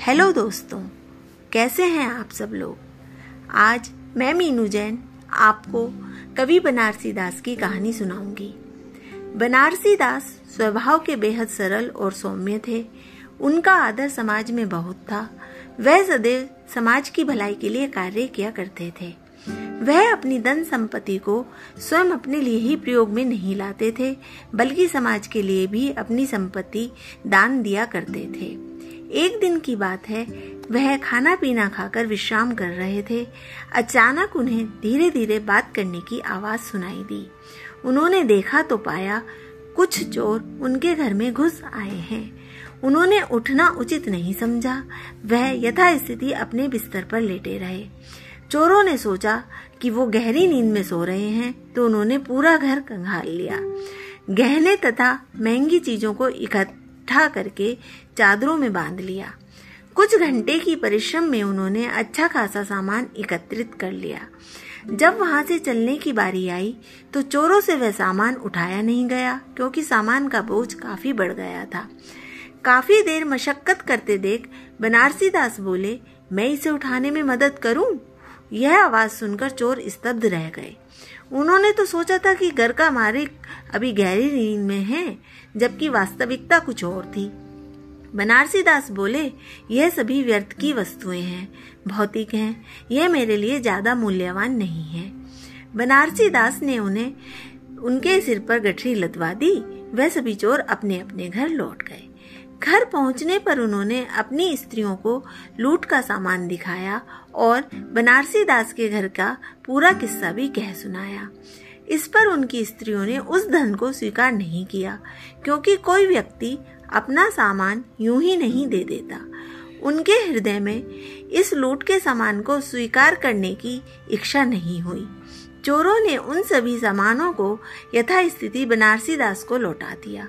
Hello दोस्तों, कैसे हैं आप सब लोग? आज मैं मीनू जैन आपको कवि बनारसी दास की कहानी सुनाऊँगी। बनारसी दास स्वभाव के बेहद सरल और सौम्य थे। उनका आदर समाज में बहुत था। वह सदैव समाज की भलाई के लिए कार्य किया करते थे। वह अपनी धन संपत्ति को स्वयं अपने लिए ही प्रयोग में नहीं लाते थे, बल्कि समाज के लिए भी अपनी संपत्ति दान दिया करते थे। एक दिन की बात है। वह खाना पीना खाकर विश्राम कर रहे थे। अचानक उन्हें धीरे धीरे बात करने की आवाज़ सुनाई दी। उन्होंने देखा तो पाया कुछ चोर उनके घर में घुस आए हैं। उन्होंने उठना उचित नहीं समझा। वह यथास्थिति अपने बिस्तर पर लेटे रहे। चोरों ने सोचा कि वो गहरी नींद में सो रहे हैं तो उन्होंने पूरा घर कंगाल लिया। गहने तथा महँगी चीज़ों को इकट्ठा करके चादरों में बाँध लिया। कुछ घंटे की परिश्रम में उन्होंने अच्छा खासा सामान एकत्रित कर लिया। जब वहाँ से चलने की बारी आई तो चोरों से वह सामान उठाया नहीं गया, क्योंकि सामान का बोझ काफ़ी बढ़ गया था। काफ़ी देर मशक्कत करते देख बनारसी दास बोले, मैं इसे उठाने में मदद करूँ? यह आवाज़ सुनकर चोर स्तब्ध रह गए। उन्होंने तो सोचा था कि घर का मालिक अभी गहरी नींद में है, जबकि वास्तविकता कुछ और थी। बनारसी दास बोले, यह सभी व्यर्थ की वस्तुएँ हैं। भौतिक हैं। यह मेरे लिए ज़्यादा मूल्यवान नहीं है। बनारसी दास ने उन्हें, उनके सिर पर गठरी लदवा दी। वह सभी चोर अपने अपने घर लौट गए। घर पहुँचने पर उन्होंने अपनी स्त्रियों को लूट का सामान दिखाया और बनारसी दास के घर का पूरा किस्सा भी कह सुनाया। इस पर उनकी स्त्रियों ने उस धन को स्वीकार नहीं किया, क्योंकि कोई व्यक्ति अपना सामान यूँ ही नहीं दे देता। उनके हृदय में इस लूट के सामान को स्वीकार करने की इच्छा नहीं हुई। चोरों ने उन सभी सामानों को यथास्थिति बनारसी दास को लौटा दिया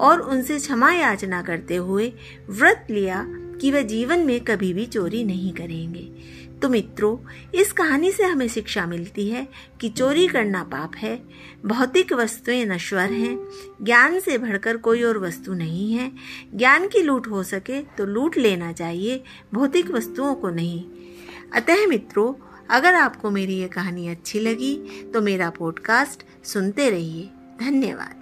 और उनसे क्षमा याचना करते हुए व्रत लिया कि वह जीवन में कभी भी चोरी नहीं करेंगे। तो मित्रों, इस कहानी से हमें शिक्षा मिलती है कि चोरी करना पाप है, भौतिक वस्तुएँ नश्वर हैं, ज्ञान से बढ़कर कोई और वस्तु नहीं है। ज्ञान की लूट हो सके तो लूट लेना चाहिए, भौतिक वस्तुओं को नहीं। अतः मित्रों अगर आपको मेरी ये कहानी अच्छी लगी तो मेरा पॉडकास्ट सुनते रहिए। धन्यवाद।